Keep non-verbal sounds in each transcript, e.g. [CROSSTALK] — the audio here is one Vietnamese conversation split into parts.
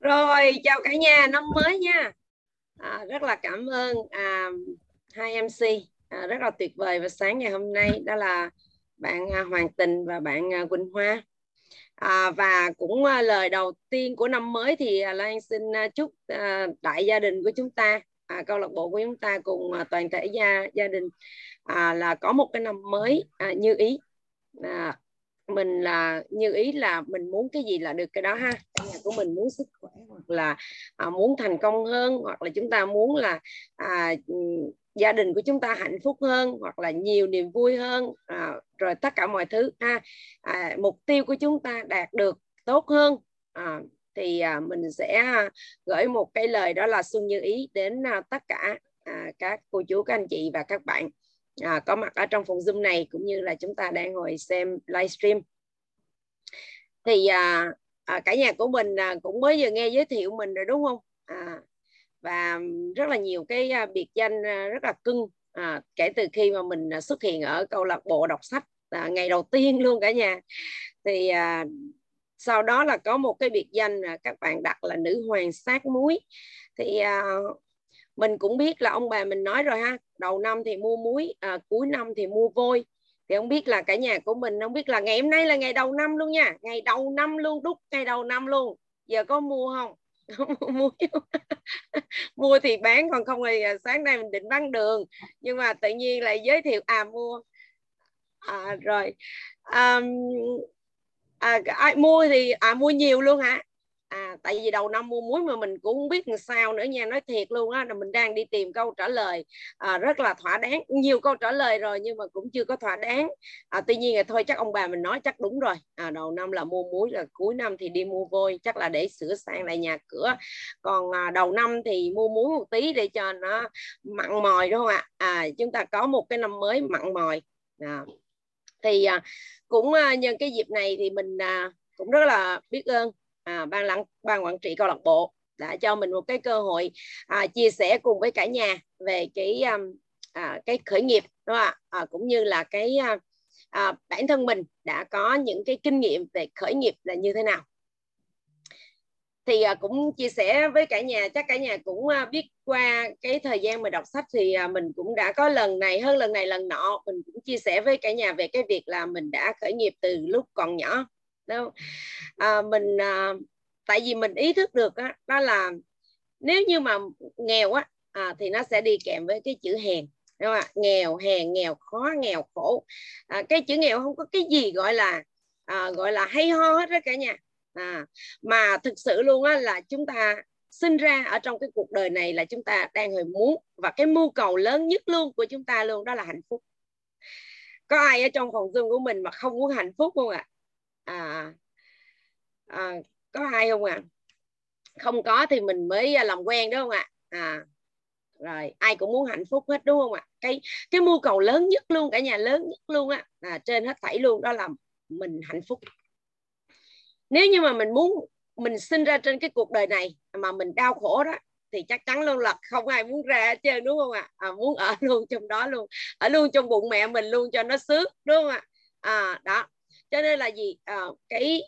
Rồi, chào cả nhà, năm mới nha. À, rất là cảm ơn à, hai MC à, rất là tuyệt vời và sáng ngày hôm nay đó là bạn à, Hoàng Tình và bạn à, Quỳnh Hoa. À, và cũng à, lời đầu tiên của năm mới thì à, Lan xin à, chúc à, đại gia đình của chúng ta, à, câu lạc bộ của chúng ta cùng à, toàn thể gia gia đình à, là có một cái năm mới à, như ý. À, mình là như ý là mình muốn cái gì là được cái đó ha. Nhà của mình muốn sức khỏe hoặc là à, muốn thành công hơn hoặc là chúng ta muốn là à, gia đình của chúng ta hạnh phúc hơn hoặc là nhiều niềm vui hơn à, rồi tất cả mọi thứ ha. À, mục tiêu của chúng ta đạt được tốt hơn à, thì à, mình sẽ gửi một cái lời đó là xuân như ý đến à, tất cả à, các cô chú các anh chị và các bạn à, có mặt ở trong phòng zoom này cũng như là chúng ta đang ngồi xem livestream thì à, à, cả nhà của mình à, cũng mới vừa nghe giới thiệu mình rồi đúng không? À, và rất là nhiều cái à, biệt danh à, rất là cưng à, kể từ khi mà mình à, xuất hiện ở câu lạc bộ đọc sách à, ngày đầu tiên [LAUGHS] luôn cả nhà. Thì à, sau đó là có một cái biệt danh à, các bạn đặt là nữ hoàng sát muối. Thì à, mình cũng biết là ông bà mình nói rồi ha đầu năm thì mua muối à, cuối năm thì mua vôi. Thì không biết là cả nhà của mình không biết là ngày hôm nay là ngày đầu năm luôn nha ngày đầu năm luôn đúc ngày đầu năm luôn. Giờ có mua không? [LAUGHS] Mua [LAUGHS] mua thì bán còn không thì à, sáng nay mình định bán đường. Nhưng mà tự nhiên lại giới thiệu à mua. À, rồi à, à, ai mua thì à mua nhiều luôn hả? À tại vì đầu năm mua muối mà mình cũng không biết làm sao nữa nha nói thiệt luôn á là mình đang đi tìm câu trả lời à, rất là thỏa đáng. Nhiều câu trả lời rồi nhưng mà cũng chưa có thỏa đáng. À, tuy nhiên là thôi chắc ông bà mình nói chắc đúng rồi. À, đầu năm là mua muối là cuối năm thì đi mua vôi chắc là để sửa sang lại nhà cửa. Còn à, đầu năm thì mua muối một tí để cho nó mặn mòi đúng không ạ? À, chúng ta có một cái năm mới mặn mòi. À, thì à, cũng à, nhân cái dịp này thì mình à, cũng rất là biết ơn à, ban lãnh ban quản trị câu lạc bộ đã cho mình một cái cơ hội à, chia sẻ cùng với cả nhà về cái um, à, cái khởi nghiệp đúng không ạ? À, cũng như là cái à, à, bản thân mình đã có những cái kinh nghiệm về khởi nghiệp là như thế nào. Thì à, cũng chia sẻ với cả nhà chắc cả nhà cũng à, biết qua cái thời gian mà đọc sách thì à, mình cũng đã có lần này hơn lần này lần nọ. Mình cũng chia sẻ với cả nhà về cái việc là mình đã khởi nghiệp từ lúc còn nhỏ đâu à, mình à, tại vì mình ý thức được á, đó là nếu như mà nghèo á à, thì nó sẽ đi kèm với cái chữ hèn đúng không? nghèo hèn nghèo khó nghèo khổ à, cái chữ nghèo không có cái gì gọi là à, gọi là hay ho hết đó cả nhà à, mà thực sự luôn á là chúng ta sinh ra ở trong cái cuộc đời này là chúng ta đang hồi muốn và cái mưu cầu lớn nhất luôn của chúng ta luôn đó là hạnh phúc có ai ở trong phòng zoom của mình mà không muốn hạnh phúc không ạ à? À, à có ai không ạ à? không có thì mình mới à, làm quen đúng không ạ? À? à rồi ai cũng muốn hạnh phúc hết đúng không ạ? Cái cái mưu cầu lớn nhất luôn cả nhà lớn nhất luôn á à, trên hết thảy luôn đó là mình hạnh phúc. Nếu như mà mình muốn mình sinh ra trên cái cuộc đời này mà mình đau khổ đó thì chắc chắn luôn là không ai muốn ra hết trơn đúng không ạ? À, muốn ở [LAUGHS] luôn trong đó luôn ở luôn trong bụng mẹ mình luôn cho nó sướng đúng không ạ? À đó cho nên là gì? À, cái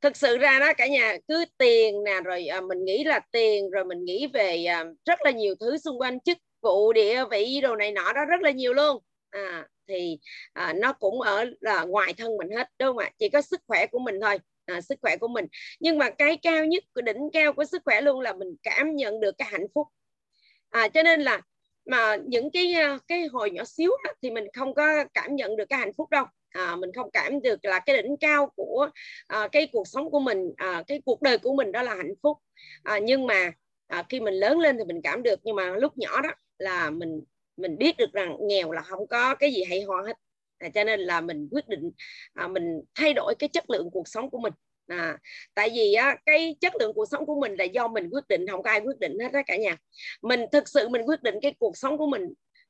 thực sự ra đó cả nhà cứ tiền nè rồi à, mình nghĩ là tiền rồi mình nghĩ về à, rất là nhiều thứ xung quanh chức vụ địa vị đồ này nọ đó rất là nhiều luôn. À, thì à, nó cũng ở là ngoài thân mình hết đúng không ạ? Chỉ có sức khỏe của mình thôi à, sức khỏe của mình. Nhưng mà cái cao nhất của đỉnh cao của sức khỏe luôn là mình cảm nhận được cái hạnh phúc. À, cho nên là mà những cái cái hồi nhỏ xíu đó, thì mình không có cảm nhận được cái hạnh phúc đâu à, mình không cảm được là cái đỉnh cao của à, cái cuộc sống của mình à, cái cuộc đời của mình đó là hạnh phúc. À, nhưng mà à, khi mình lớn lên thì mình cảm được nhưng mà lúc nhỏ đó là mình mình biết được rằng nghèo là không có cái gì hay ho hết. À, cho nên là mình quyết định à, mình thay đổi cái chất lượng cuộc sống của mình. À, tại vì á, cái chất lượng cuộc sống của mình là do mình quyết định không có ai quyết định hết đó cả nhà. Mình thực sự mình quyết định cái cuộc sống của mình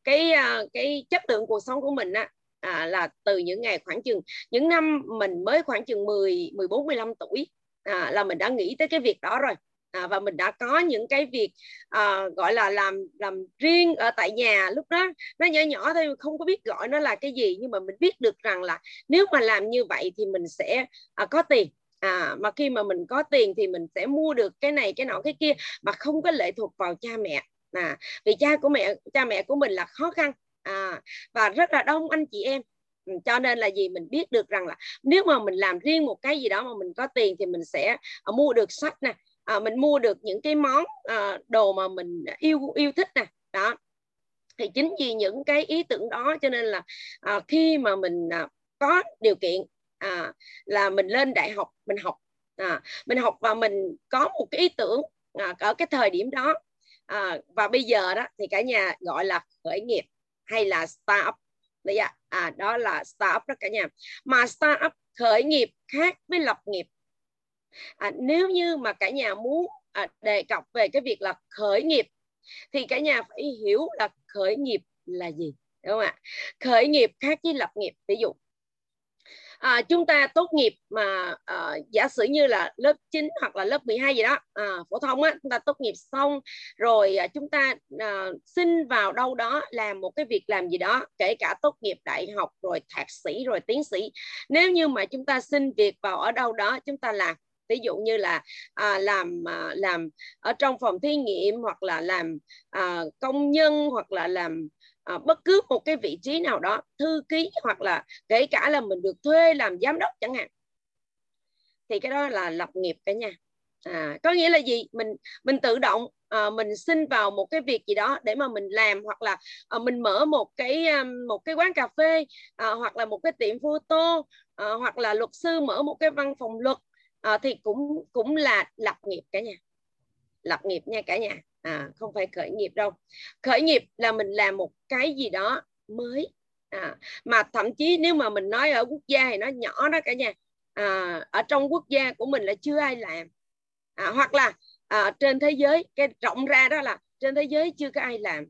cái à, cái chất lượng cuộc sống của mình á à, là từ những ngày khoảng chừng những năm mình mới khoảng chừng 10 14 15 tuổi à, là mình đã nghĩ tới cái việc đó rồi. À, và mình đã có những cái việc à, gọi là làm làm riêng ở tại nhà. Lúc đó nó nhỏ nhỏ thôi không có biết gọi nó là cái gì nhưng mà mình biết được rằng là nếu mà làm như vậy thì mình sẽ à, có tiền. À mà khi mà mình có tiền thì mình sẽ mua được cái này cái nọ cái kia mà không có lệ thuộc vào cha mẹ. À vì cha của mẹ cha mẹ của mình là khó khăn à và rất là đông anh chị em. Ừ, cho nên là gì? Mình biết được rằng là nếu mà mình làm riêng một cái gì đó mà mình có tiền thì mình sẽ uh, mua được sách nè uh, mình mua được những cái món uh, đồ mà mình yêu yêu thích nè. Đó. Thì chính vì những cái ý tưởng đó cho nên là uh, khi mà mình uh, có điều kiện uh, là mình lên đại học mình học uh, mình học và mình có một cái ý tưởng uh, ở cái thời điểm đó à, và bây giờ đó thì cả nhà gọi là khởi nghiệp hay là startup. Đấy ạ. À, đó là startup đó cả nhà. Mà startup khởi nghiệp khác với lập nghiệp. À, nếu như mà cả nhà muốn à, đề cập về cái việc là khởi nghiệp thì cả nhà phải hiểu là khởi nghiệp là gì đúng không ạ? Khởi nghiệp khác với lập nghiệp. Ví dụ à, chúng ta tốt nghiệp mà à, giả sử như là lớp 9 hoặc là lớp 12 gì đó à, phổ thông á chúng ta tốt nghiệp xong rồi à, chúng ta à, xin vào đâu đó làm một cái việc làm gì đó kể cả tốt nghiệp đại học rồi thạc sĩ rồi tiến sĩ. Nếu như mà chúng ta xin việc vào ở đâu đó chúng ta làm ví dụ như là à, làm à, làm ở trong phòng thí nghiệm hoặc là làm à, công nhân hoặc là làm à, bất cứ một cái vị trí nào đó thư ký hoặc là kể cả là mình được thuê làm giám đốc chẳng hạn. Thì cái đó là lập nghiệp cả nhà. À, có nghĩa là gì? Mình mình tự động à, mình xin vào một cái việc gì đó để mà mình làm hoặc là à, mình mở một cái um, một cái quán cà phê à, hoặc là một cái tiệm photo à, hoặc là luật sư mở một cái văn phòng luật. À, thì cũng cũng là lập nghiệp cả nhà. Lập nghiệp nha cả nhà à, không phải khởi nghiệp đâu. Khởi nghiệp là mình làm một cái gì đó mới. À, mà thậm chí nếu mà mình nói ở quốc gia thì nó nhỏ đó cả nhà. À, ở trong quốc gia của mình là chưa ai làm. À, hoặc là à, trên thế giới cái rộng ra đó là trên thế giới chưa có ai làm.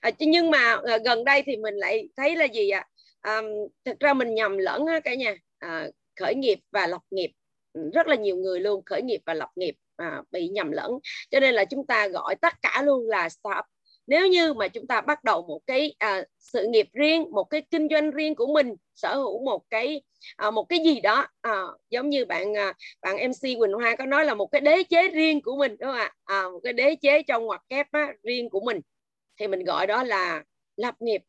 À, nhưng mà à, gần đây thì mình lại thấy là gì ạ? À, thực ra mình nhầm lẫn cả nhà. À, khởi nghiệp và lập nghiệp. Ừ, rất là nhiều người luôn khởi nghiệp và lập nghiệp à, bị nhầm lẫn. Cho nên là chúng ta gọi tất cả luôn là startup nếu như mà chúng ta bắt đầu một cái à, sự nghiệp riêng một cái kinh doanh riêng của mình sở hữu một cái à, một cái gì đó à, giống như bạn à, bạn MC Quỳnh Hoa có nói là một cái đế chế riêng của mình đúng không ạ? À, một cái đế chế trong ngoặc kép á, riêng của mình. Thì mình gọi đó là lập nghiệp.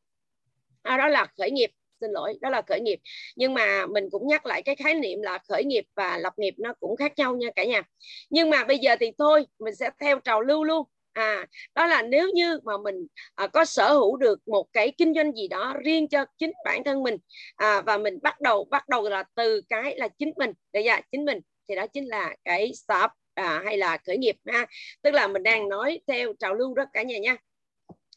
À, đó là khởi nghiệp xin lỗi đó là khởi nghiệp. Nhưng mà mình cũng nhắc lại cái khái niệm là khởi nghiệp và lập nghiệp nó cũng khác nhau nha cả nhà. Nhưng mà bây giờ thì thôi mình sẽ theo trào lưu luôn. À đó là nếu như mà mình à, có sở hữu được một cái kinh doanh gì đó riêng cho chính bản thân mình à, và mình bắt đầu bắt đầu là từ cái là chính mình. Để dạ chính mình thì đó chính là cái startup à, hay là khởi nghiệp ha. Tức là mình đang nói theo trào lưu đó cả nhà nha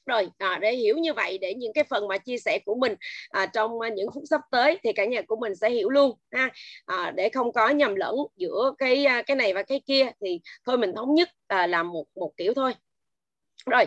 rồi à, để hiểu như vậy để những cái phần mà chia sẻ của mình à, trong à, những phút sắp tới thì cả nhà của mình sẽ hiểu luôn ha. À, để không có nhầm lẫn giữa cái à, cái này và cái kia thì thôi mình thống nhất à, làm một một kiểu thôi. Rồi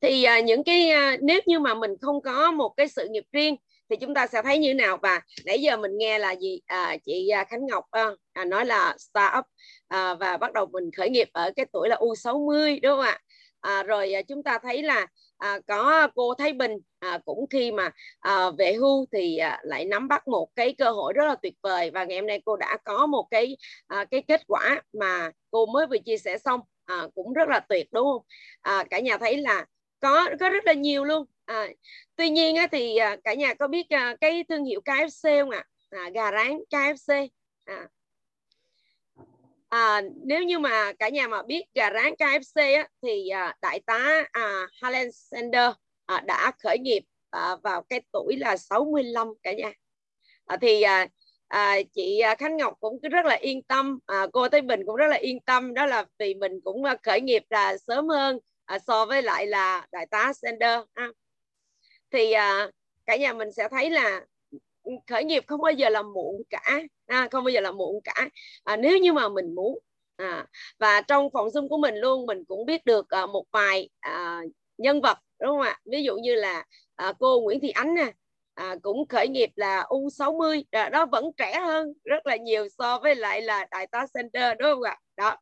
thì à, những cái à, nếu như mà mình không có một cái sự nghiệp riêng thì chúng ta sẽ thấy như nào? Và nãy giờ mình nghe là gì? À, chị à, Khánh Ngọc à, à, nói là startup à, và bắt đầu mình khởi nghiệp ở cái tuổi là U60 đúng không ạ? À, rồi à, chúng ta thấy là à, có à, cô Thái Bình à, cũng khi mà à, về hưu thì à, lại nắm bắt một cái cơ hội rất là tuyệt vời và ngày hôm nay cô đã có một cái à, cái kết quả mà cô mới vừa chia sẻ xong à, cũng rất là tuyệt đúng không? À, cả nhà thấy là có có rất là nhiều luôn. À, tuy nhiên á, thì à, cả nhà có biết à, cái thương hiệu KFC không ạ? À? gà rán KFC à, à, nếu như mà cả nhà mà biết gà rán KFC á, thì à, đại tá à, Helen Sander à, đã khởi nghiệp à, vào cái tuổi là 65 cả nhà à, thì à, à, chị à, Khánh Ngọc cũng rất là yên tâm à, cô Thái Bình cũng rất là yên tâm đó là vì mình cũng à, khởi nghiệp là sớm hơn à, so với lại là đại tá Sander à. thì à, cả nhà mình sẽ thấy là khởi nghiệp không bao giờ là muộn cả à, không bao giờ là muộn cả. À, nếu như mà mình muốn à, và trong phòng zoom của mình luôn mình cũng biết được à, một vài à, nhân vật đúng không ạ? Ví dụ như là à, cô Nguyễn Thị Ánh nè à, cũng khởi nghiệp là U60 à, đó vẫn trẻ hơn rất là nhiều so với lại là đại tá Sander đúng không ạ? Đó.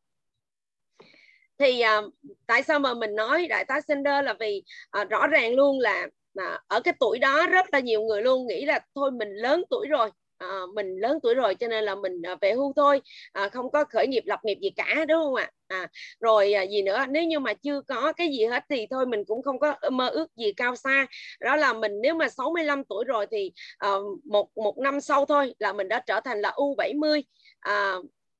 Thì à, tại sao mà mình nói đại tá Sander là vì à, rõ ràng luôn là mà ở cái tuổi đó rất là nhiều người luôn nghĩ là thôi mình lớn tuổi rồi à, mình lớn tuổi rồi cho nên là mình à, về hưu thôi à, không có khởi nghiệp lập nghiệp gì cả đúng không ạ? À, rồi à, gì nữa nếu như mà chưa có cái gì hết thì thôi mình cũng không có mơ ước gì cao xa. Đó là mình nếu mà 65 tuổi rồi thì à, một một năm sau thôi là mình đã trở thành là U70 à,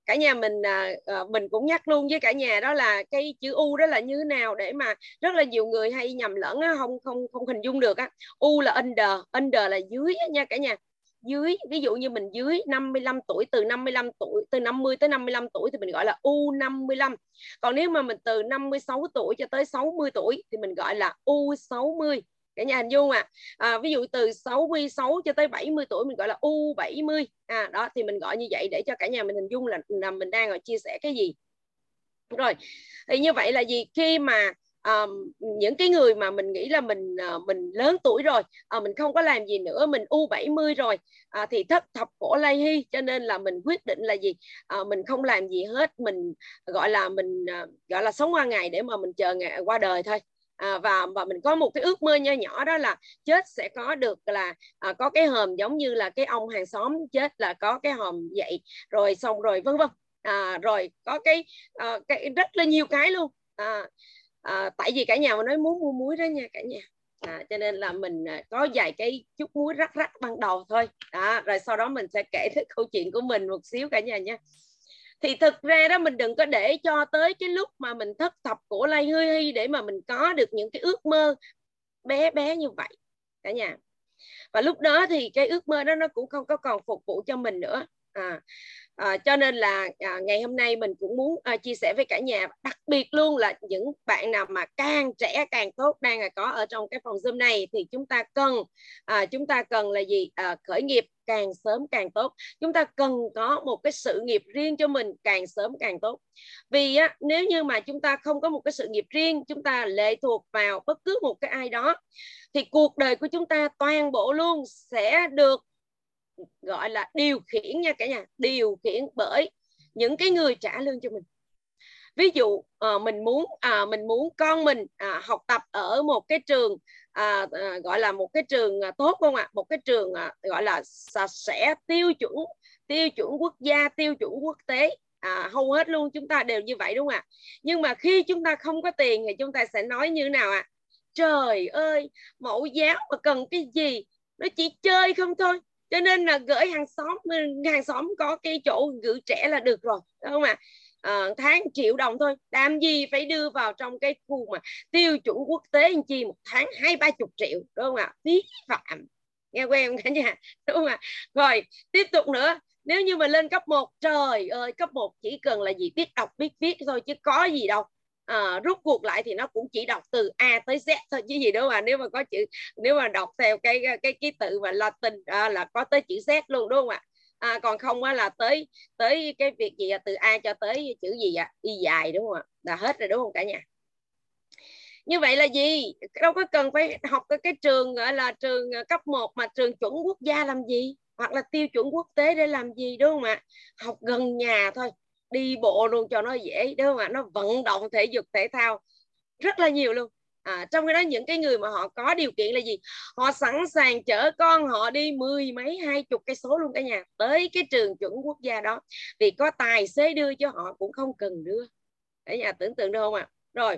cả nhà mình à, à, mình cũng nhắc luôn với cả nhà đó là cái chữ u đó là như thế nào để mà rất là nhiều người hay nhầm lẫn á, không không không hình dung được á. U là under under là dưới á, nha cả nhà. Dưới ví dụ như mình dưới 55 tuổi từ 55 tuổi từ 50 tới 55 tuổi thì mình gọi là U55 còn nếu mà mình từ 56 tuổi cho tới 60 tuổi thì mình gọi là U60 cả nhà hình dung à, à ví dụ từ 66 cho tới 70 tuổi mình gọi là U70 à đó thì mình gọi như vậy để cho cả nhà mình hình dung là, là mình đang chia sẻ cái gì. Rồi thì như vậy là gì? Khi mà um, những cái người mà mình nghĩ là mình uh, mình lớn tuổi rồi uh, mình không có làm gì nữa mình u 70 rồi uh, thì thất thập cổ lay hy. Cho nên là mình quyết định là gì? Uh, mình không làm gì hết mình gọi là mình uh, gọi là sống qua ngày để mà mình chờ ngày qua đời thôi à, và và mình có một cái ước mơ nho nhỏ đó là chết sẽ có được là à, có cái hòm giống như là cái ông hàng xóm chết là có cái hòm vậy. Rồi xong rồi vân vân. À, rồi có cái, à, cái rất là nhiều cái luôn. À, à, tại vì cả nhà mà nói muốn mua muối đó nha cả nhà. À, cho nên là mình à, có vài cái chút muối rắc rắc ban đầu thôi. Đó, rồi sau đó mình sẽ kể cái câu chuyện của mình một xíu cả nhà nha thì thực ra đó mình đừng có để cho tới cái lúc mà mình thất thập cổ lay hơi hy để mà mình có được những cái ước mơ bé bé như vậy cả nhà. Và lúc đó thì cái ước mơ đó nó cũng không có còn phục vụ cho mình nữa. À, à, cho nên là à, ngày hôm nay mình cũng muốn à, chia sẻ với cả nhà đặc biệt luôn là những bạn nào mà càng trẻ càng tốt đang là có ở trong cái phòng zoom này thì chúng ta cần à, chúng ta cần là gì? À, khởi nghiệp càng sớm càng tốt. Chúng ta cần có một cái sự nghiệp riêng cho mình càng sớm càng tốt. Vì á, nếu như mà chúng ta không có một cái sự nghiệp riêng chúng ta lệ thuộc vào bất cứ một cái ai đó thì cuộc đời của chúng ta toàn bộ luôn sẽ được gọi là điều khiển nha cả nhà điều khiển bởi những cái người trả lương cho mình. Ví dụ à, mình muốn à, mình muốn con mình à, học tập ở một cái trường à, à, gọi là một cái trường à, tốt không ạ? Một cái trường à, gọi là sạch sẽ tiêu chuẩn tiêu chuẩn quốc gia tiêu chuẩn quốc tế. À, hầu hết luôn chúng ta đều như vậy đúng không ạ? Nhưng mà khi chúng ta không có tiền thì chúng ta sẽ nói như nào ạ? Trời ơi mẫu giáo mà cần cái gì? Nó chỉ chơi không thôi. Cho nên là gửi hàng xóm hàng xóm có cái chỗ gửi trẻ là được rồi đúng không ạ? à, Ờ, tháng triệu đồng thôi. Làm gì phải đưa vào trong cái khu mà tiêu chuẩn quốc tế anh chi một tháng hai ba chục triệu đúng không ạ? Phí phạm. Nghe quen cả nhà? [LAUGHS] Đúng không ạ? Rồi tiếp tục nữa. Nếu như mà lên cấp 1 trời ơi cấp 1 chỉ cần là gì? Biết đọc biết viết thôi chứ có gì đâu. À, rút cuộc lại thì nó cũng chỉ đọc từ A tới Z thôi chứ gì đâu mà. Nếu mà có chữ nếu mà đọc theo cái cái ký tự mà Latin à, là có tới chữ Z luôn đúng không ạ? À, còn không á là tới tới cái việc gì à, từ A cho tới chữ gì ạ à? y dài đúng không ạ? Là hết rồi đúng không cả nhà? Như vậy là gì? Đâu có cần phải học cái, cái trường gọi là trường à, cấp 1 mà trường chuẩn quốc gia làm gì? Hoặc là tiêu chuẩn quốc tế để làm gì đúng không ạ? Học gần nhà thôi đi bộ luôn cho nó dễ đúng không ạ? Nó vận động thể dục thể thao rất là nhiều luôn à, trong cái đó những cái người mà họ có điều kiện là gì? Họ sẵn sàng chở con họ đi mười mấy hai chục cây số luôn cả nhà tới cái trường chuẩn quốc gia đó. Vì có tài xế đưa cho họ cũng không cần đưa. Cả nhà tưởng tượng được không ạ? À? rồi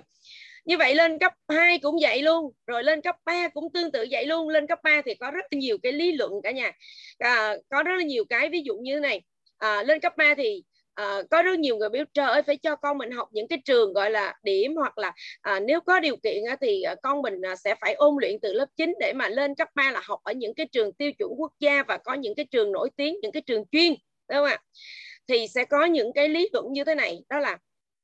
như vậy lên cấp 2 cũng vậy luôn. Rồi lên cấp 3 cũng tương tự vậy luôn. Lên cấp 3 thì có rất là nhiều cái lý luận cả nhà. À, có rất là nhiều cái ví dụ như này. À, lên cấp 3 thì à, có rất nhiều người biết trời ơi phải cho con mình học những cái trường gọi là điểm hoặc là à, nếu có điều kiện á, thì à, con mình à, sẽ phải ôn luyện từ lớp 9 để mà lên cấp 3 là học ở những cái trường tiêu chuẩn quốc gia và có những cái trường nổi tiếng những cái trường chuyên đúng không ạ? Thì sẽ có những cái lý luận như thế này đó là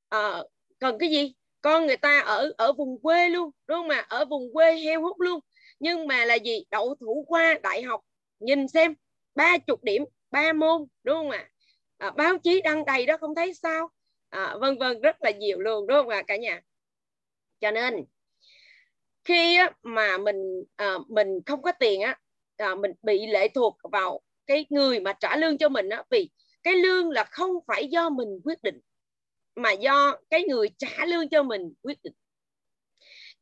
à, cần cái gì? Con người ta ở ở vùng quê luôn đúng không ạ? Ở vùng quê heo hút luôn. Nhưng mà là gì? Đậu thủ khoa đại học nhìn xem ba chục điểm ba môn đúng không ạ? à, À, báo chí đăng đầy đó không thấy sao. À, vân vân rất là nhiều luôn đúng không ạ cả nhà? Cho nên khi mà mình à, mình không có tiền á à, mình bị lệ thuộc vào cái người mà trả lương cho mình á vì cái lương là không phải do mình quyết định mà do cái người trả lương cho mình quyết định.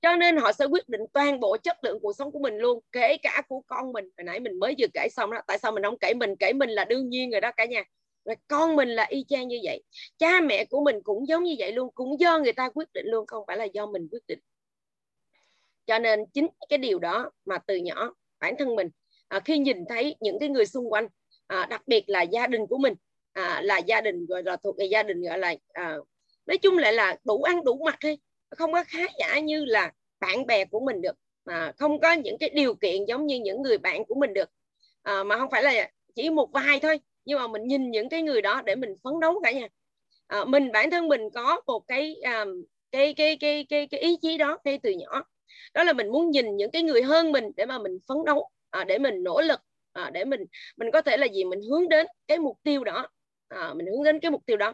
Cho nên họ sẽ quyết định toàn bộ chất lượng cuộc sống của mình luôn kể cả của con mình. Hồi nãy mình mới vừa kể xong đó tại sao mình không kể mình? Kể mình là đương nhiên rồi đó cả nhà và con mình là y chang như vậy. Cha mẹ của mình cũng giống như vậy luôn cũng do người ta quyết định luôn không phải là do mình quyết định. Cho nên chính cái điều đó mà từ nhỏ bản thân mình à, khi nhìn thấy những cái người xung quanh à, đặc biệt là gia đình của mình à, là gia đình gọi là thuộc về gia đình gọi là à, nói chung lại là đủ ăn đủ mặc thôi không có khá giả như là bạn bè của mình được mà không có những cái điều kiện giống như những người bạn của mình được. À, mà không phải là chỉ một vài thôi nhưng mà mình nhìn những cái người đó để mình phấn đấu cả nhà. À, mình bản thân mình có một cái um, cái, cái cái cái cái ý chí đó ngay từ nhỏ. Đó là mình muốn nhìn những cái người hơn mình để mà mình phấn đấu à, để mình nỗ lực à, để mình mình có thể là gì mình hướng đến cái mục tiêu đó. À, mình hướng đến cái mục tiêu đó.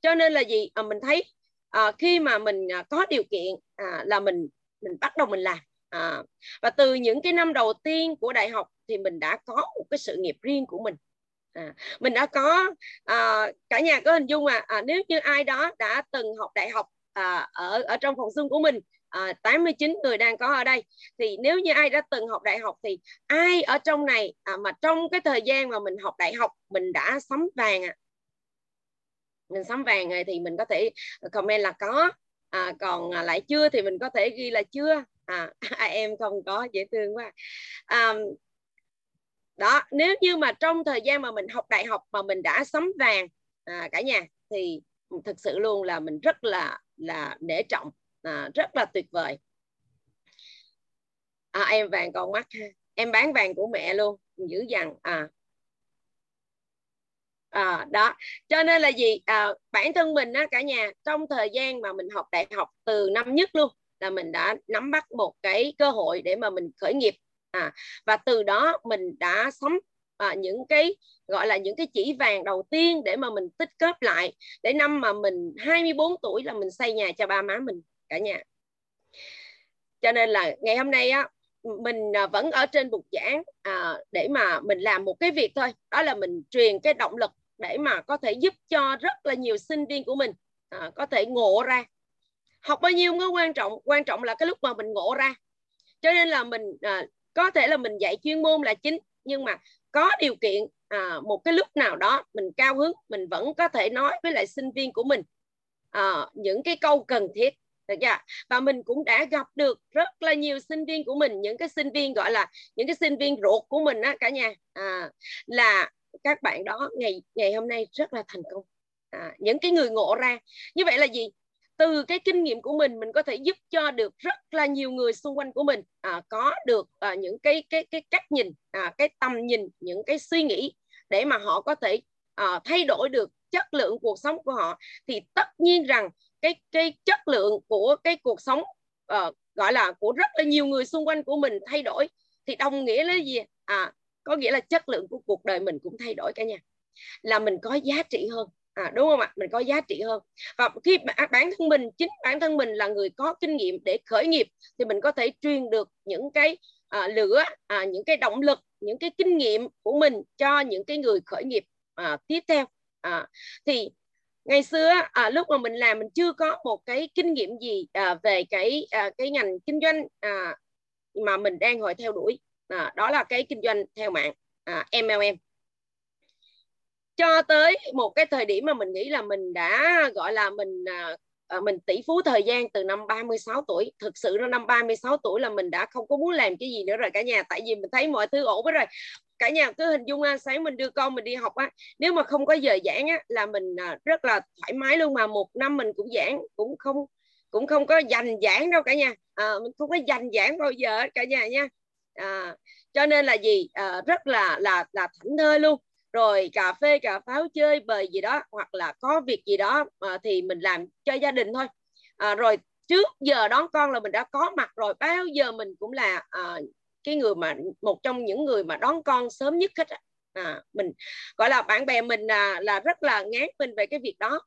Cho nên là gì? À, mình thấy à, khi mà mình à, có điều kiện à, là mình mình bắt đầu mình làm. À, và từ những cái năm đầu tiên của đại học thì mình đã có một cái sự nghiệp riêng của mình à, mình đã có à, cả nhà có hình dung à, à nếu như ai đó đã từng học đại học à, ở ở trong phòng xung của mình à, 89 người đang có ở đây thì nếu như ai đã từng học đại học thì ai ở trong này à, mà trong cái thời gian mà mình học đại học mình đã sắm vàng à, mình sắm vàng rồi thì mình có thể comment là có à, còn à, lại chưa thì mình có thể ghi là chưa. À, [LAUGHS] em không có dễ thương quá. À, đó nếu như mà trong thời gian mà mình học đại học mà mình đã sắm vàng à, cả nhà thì thực sự luôn là mình rất là là nể trọng à, rất là tuyệt vời. À, em vàng còn mắt ha. Em bán vàng của mẹ luôn dữ dằn à. À, đó. Cho nên là gì? À, bản thân mình á cả nhà trong thời gian mà mình học đại học từ năm nhất luôn là mình đã nắm bắt một cái cơ hội để mà mình khởi nghiệp à, và từ đó mình đã sống à, những cái gọi là những cái chỉ vàng đầu tiên để mà mình tích góp lại. Để năm mà mình 24 tuổi là mình xây nhà cho ba má mình cả nhà. Cho nên là ngày hôm nay á mình à, vẫn ở trên bục giảng à, để mà mình làm một cái việc thôi. Đó là mình truyền cái động lực để mà có thể giúp cho rất là nhiều sinh viên của mình à, có thể ngộ ra. Học bao nhiêu không có quan trọng? Quan trọng là cái lúc mà mình ngộ ra. Cho nên là mình à, có thể là mình dạy chuyên môn là chính nhưng mà có điều kiện à, một cái lúc nào đó mình cao hứng mình vẫn có thể nói với lại sinh viên của mình à, những cái câu cần thiết. Được chưa? và mình cũng đã gặp được rất là nhiều sinh viên của mình những cái sinh viên gọi là những cái sinh viên ruột của mình á cả nhà à, là các bạn đó ngày ngày hôm nay rất là thành công. À, những cái người ngộ ra. Như vậy là gì? Từ cái kinh nghiệm của mình mình có thể giúp cho được rất là nhiều người xung quanh của mình. À, có được à, những cái cái cái cách nhìn à, cái tầm nhìn những cái suy nghĩ để mà họ có thể à, thay đổi được chất lượng cuộc sống của họ. Thì tất nhiên rằng cái cái chất lượng của cái cuộc sống à, gọi là của rất là nhiều người xung quanh của mình thay đổi thì đồng nghĩa là gì à có nghĩa là chất lượng của cuộc đời mình cũng thay đổi cả nhà. Là mình có giá trị hơn à, đúng không ạ? Mình có giá trị hơn. Và khi à, bản thân mình chính bản thân mình là người có kinh nghiệm để khởi nghiệp thì mình có thể truyền được những cái à, lửa à, những cái động lực những cái kinh nghiệm của mình cho những cái người khởi nghiệp à, tiếp theo. À, thì ngày xưa à, lúc mà mình làm mình chưa có một cái kinh nghiệm gì à, về cái à, cái ngành kinh doanh à, mà mình đang hồi theo đuổi. À, đó là cái kinh doanh theo mạng à, MLM cho tới một cái thời điểm mà mình nghĩ là mình đã gọi là mình à, à mình tỷ phú thời gian từ năm 36 tuổi thực sự nó năm 36 tuổi là mình đã không có muốn làm cái gì nữa rồi cả nhà. Tại vì mình thấy mọi thứ ổn hết rồi. Cả nhà cứ hình dung sáng mình đưa con mình đi học á nếu mà không có giờ giảng á là mình à, rất là thoải mái luôn mà một năm mình cũng giảng cũng không cũng không có dành giảng đâu cả nhà. À, mình không có dành giảng bao giờ cả nhà nha. À, cho nên là gì? À, rất là là là thảnh thơi luôn rồi cà phê cà pháo chơi bời gì đó hoặc là có việc gì đó à, thì mình làm cho gia đình thôi. À, rồi trước giờ đón con là mình đã có mặt rồi bao giờ mình cũng là à, cái người mà một trong những người mà đón con sớm nhất hết à, mình gọi là bạn bè mình là là rất là ngán mình về cái việc đó.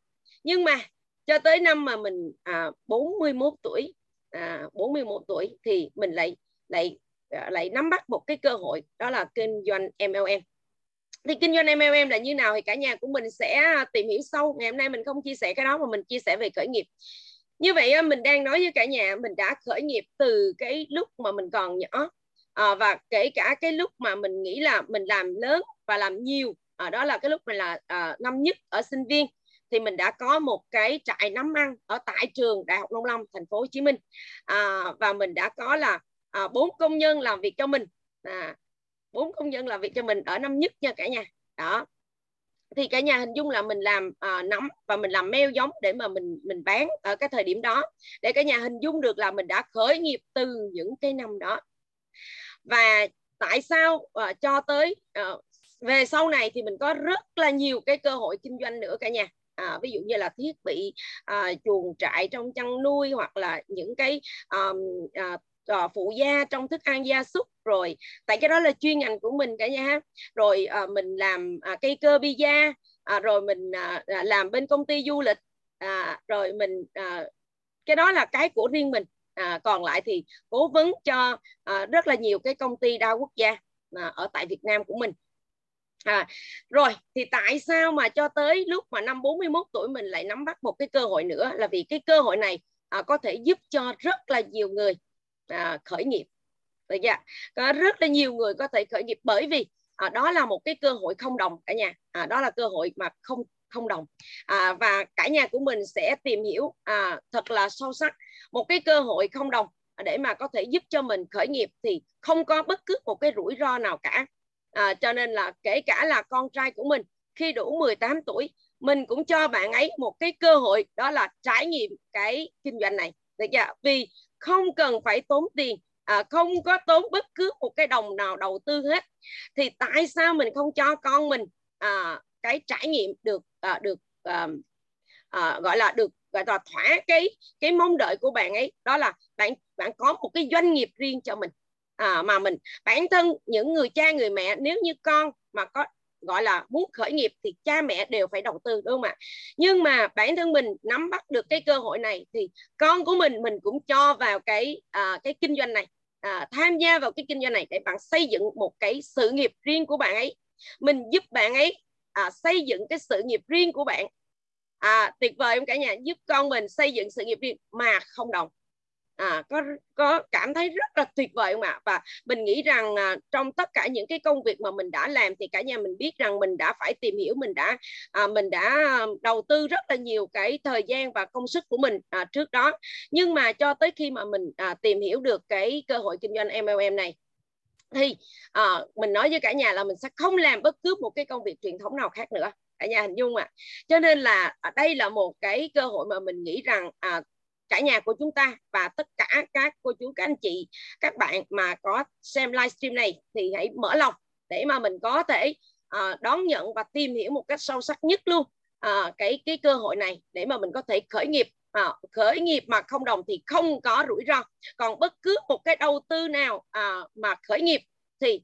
Nhưng mà cho tới năm mà mình à, 41 tuổi à, 41 tuổi thì mình lại lại à, lại nắm bắt một cái cơ hội đó là kinh doanh MLM thì kinh doanh MLM là như nào thì cả nhà của mình sẽ à, tìm hiểu sâu. Ngày hôm nay mình không chia sẻ cái đó mà mình chia sẻ về khởi nghiệp. Như vậy à, mình đang nói với cả nhà mình đã khởi nghiệp từ cái lúc mà mình còn nhỏ. À, và kể cả cái lúc mà mình nghĩ là mình làm lớn và làm nhiều à, đó là cái lúc mình là à, năm nhất ở sinh viên thì mình đã có một cái trại nắm ăn ở tại trường Đại học Nông Lâm thành phố Hồ Chí Minh. À, và mình đã có là à, bốn công nhân làm việc cho mình. À, bốn công nhân làm việc cho mình ở năm nhất nha cả nhà. Đó. Thì cả nhà hình dung là mình làm uh, nấm và mình làm meo giống để mà mình mình bán ở cái thời điểm đó. Để cả nhà hình dung được là mình đã khởi nghiệp từ những cái năm đó. Và tại sao uh, cho tới uh, về sau này thì mình có rất là nhiều cái cơ hội kinh doanh nữa cả nhà. À, ví dụ như là thiết bị à, chuồng trại trong chăn nuôi hoặc là những cái um, à, uh, phụ gia trong thức ăn gia súc rồi. Tại cái đó là chuyên ngành của mình cả nhà rồi uh, mình làm uh, cây cơ pizza uh, à, rồi mình uh, làm bên công ty du lịch. Uh, rồi mình uh, cái đó là cái của riêng mình. Uh, còn lại thì cố vấn cho uh, rất là nhiều cái công ty đa quốc gia uh, ở tại Việt Nam của mình. À, rồi thì tại sao mà cho tới lúc mà năm 41 tuổi mình lại nắm bắt một cái cơ hội nữa? Là vì cái cơ hội này à, có thể giúp cho rất là nhiều người à, khởi nghiệp. Được chưa? có rất là nhiều người có thể khởi nghiệp bởi vì à, đó là một cái cơ hội không đồng cả nhà. À, đó là cơ hội mà không không đồng. À, và cả nhà của mình sẽ tìm hiểu à, thật là sâu sắc một cái cơ hội không đồng để mà có thể giúp cho mình khởi nghiệp thì không có bất cứ một cái rủi ro nào cả. À, cho nên là kể cả là con trai của mình khi đủ 18 tuổi mình cũng cho bạn ấy một cái cơ hội đó là trải nghiệm cái kinh doanh này. Được chưa? Vì không cần phải tốn tiền à, không có tốn bất cứ một cái đồng nào đầu tư hết. Thì tại sao mình không cho con mình à, cái trải nghiệm được à, được à, à, gọi là được gọi là thỏa cái cái mong đợi của bạn ấy? Đó là bạn bạn có một cái doanh nghiệp riêng cho mình. À, mà mình bản thân những người cha người mẹ nếu như con mà có gọi là muốn khởi nghiệp thì cha mẹ đều phải đầu tư đúng không ạ? Nhưng mà bản thân mình nắm bắt được cái cơ hội này thì con của mình mình cũng cho vào cái à, cái kinh doanh này à, tham gia vào cái kinh doanh này để bạn xây dựng một cái sự nghiệp riêng của bạn ấy. Mình giúp bạn ấy à, xây dựng cái sự nghiệp riêng của bạn. À, tuyệt vời không cả nhà? Giúp con mình xây dựng sự nghiệp riêng mà không đồng à, có có cảm thấy rất là tuyệt vời không ạ? Và mình nghĩ rằng à, trong tất cả những cái công việc mà mình đã làm thì cả nhà mình biết rằng mình đã phải tìm hiểu mình đã à, mình đã à, đầu tư rất là nhiều cái thời gian và công sức của mình à, trước đó. Nhưng mà cho tới khi mà mình à, tìm hiểu được cái cơ hội kinh doanh MLM này thì à, mình nói với cả nhà là mình sẽ không làm bất cứ một cái công việc truyền thống nào khác nữa. Cả nhà hình dung ạ? À. cho nên là à, đây là một cái cơ hội mà mình nghĩ rằng à, cả nhà của chúng ta và tất cả các cô chú các anh chị các bạn mà có xem livestream này thì hãy mở lòng để mà mình có thể uh, đón nhận và tìm hiểu một cách sâu sắc nhất luôn uh, cái cái cơ hội này để mà mình có thể khởi nghiệp à, khởi nghiệp mà không đồng thì không có rủi ro. Còn bất cứ một cái đầu tư nào à, mà khởi nghiệp thì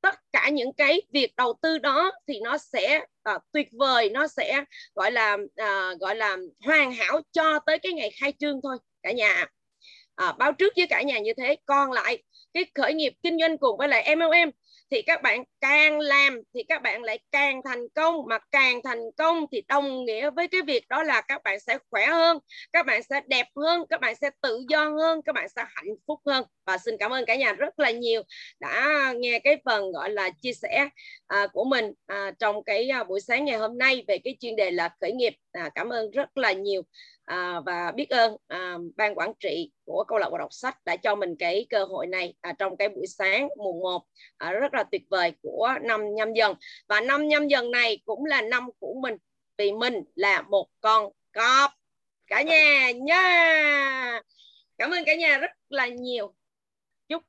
tất cả những cái việc đầu tư đó thì nó sẽ uh, tuyệt vời nó sẽ gọi là uh, gọi là hoàn hảo cho tới cái ngày khai trương thôi cả nhà uh, báo trước với cả nhà như thế. Còn lại cái khởi nghiệp kinh doanh cùng với lại MLM thì các bạn càng làm thì các bạn lại càng thành công. Mà càng thành công thì đồng nghĩa với cái việc đó là các bạn sẽ khỏe hơn các bạn sẽ đẹp hơn các bạn sẽ tự do hơn các bạn sẽ hạnh phúc hơn. Và xin cảm ơn cả nhà rất là nhiều đã nghe cái phần gọi là chia sẻ à, của mình à, trong cái à, buổi sáng ngày hôm nay về cái chuyên đề là khởi nghiệp. À, cảm ơn rất là nhiều à, và biết ơn à, ban quản trị của câu lạc bộ đọc sách đã cho mình cái cơ hội này à, trong cái buổi sáng mùng 1 à, rất là tuyệt vời của năm nhâm dần. Và năm nhâm dần này cũng là năm của mình vì mình là một con cọp. Cả nhà nha! Cảm ơn cả nhà rất là nhiều. Chúc cả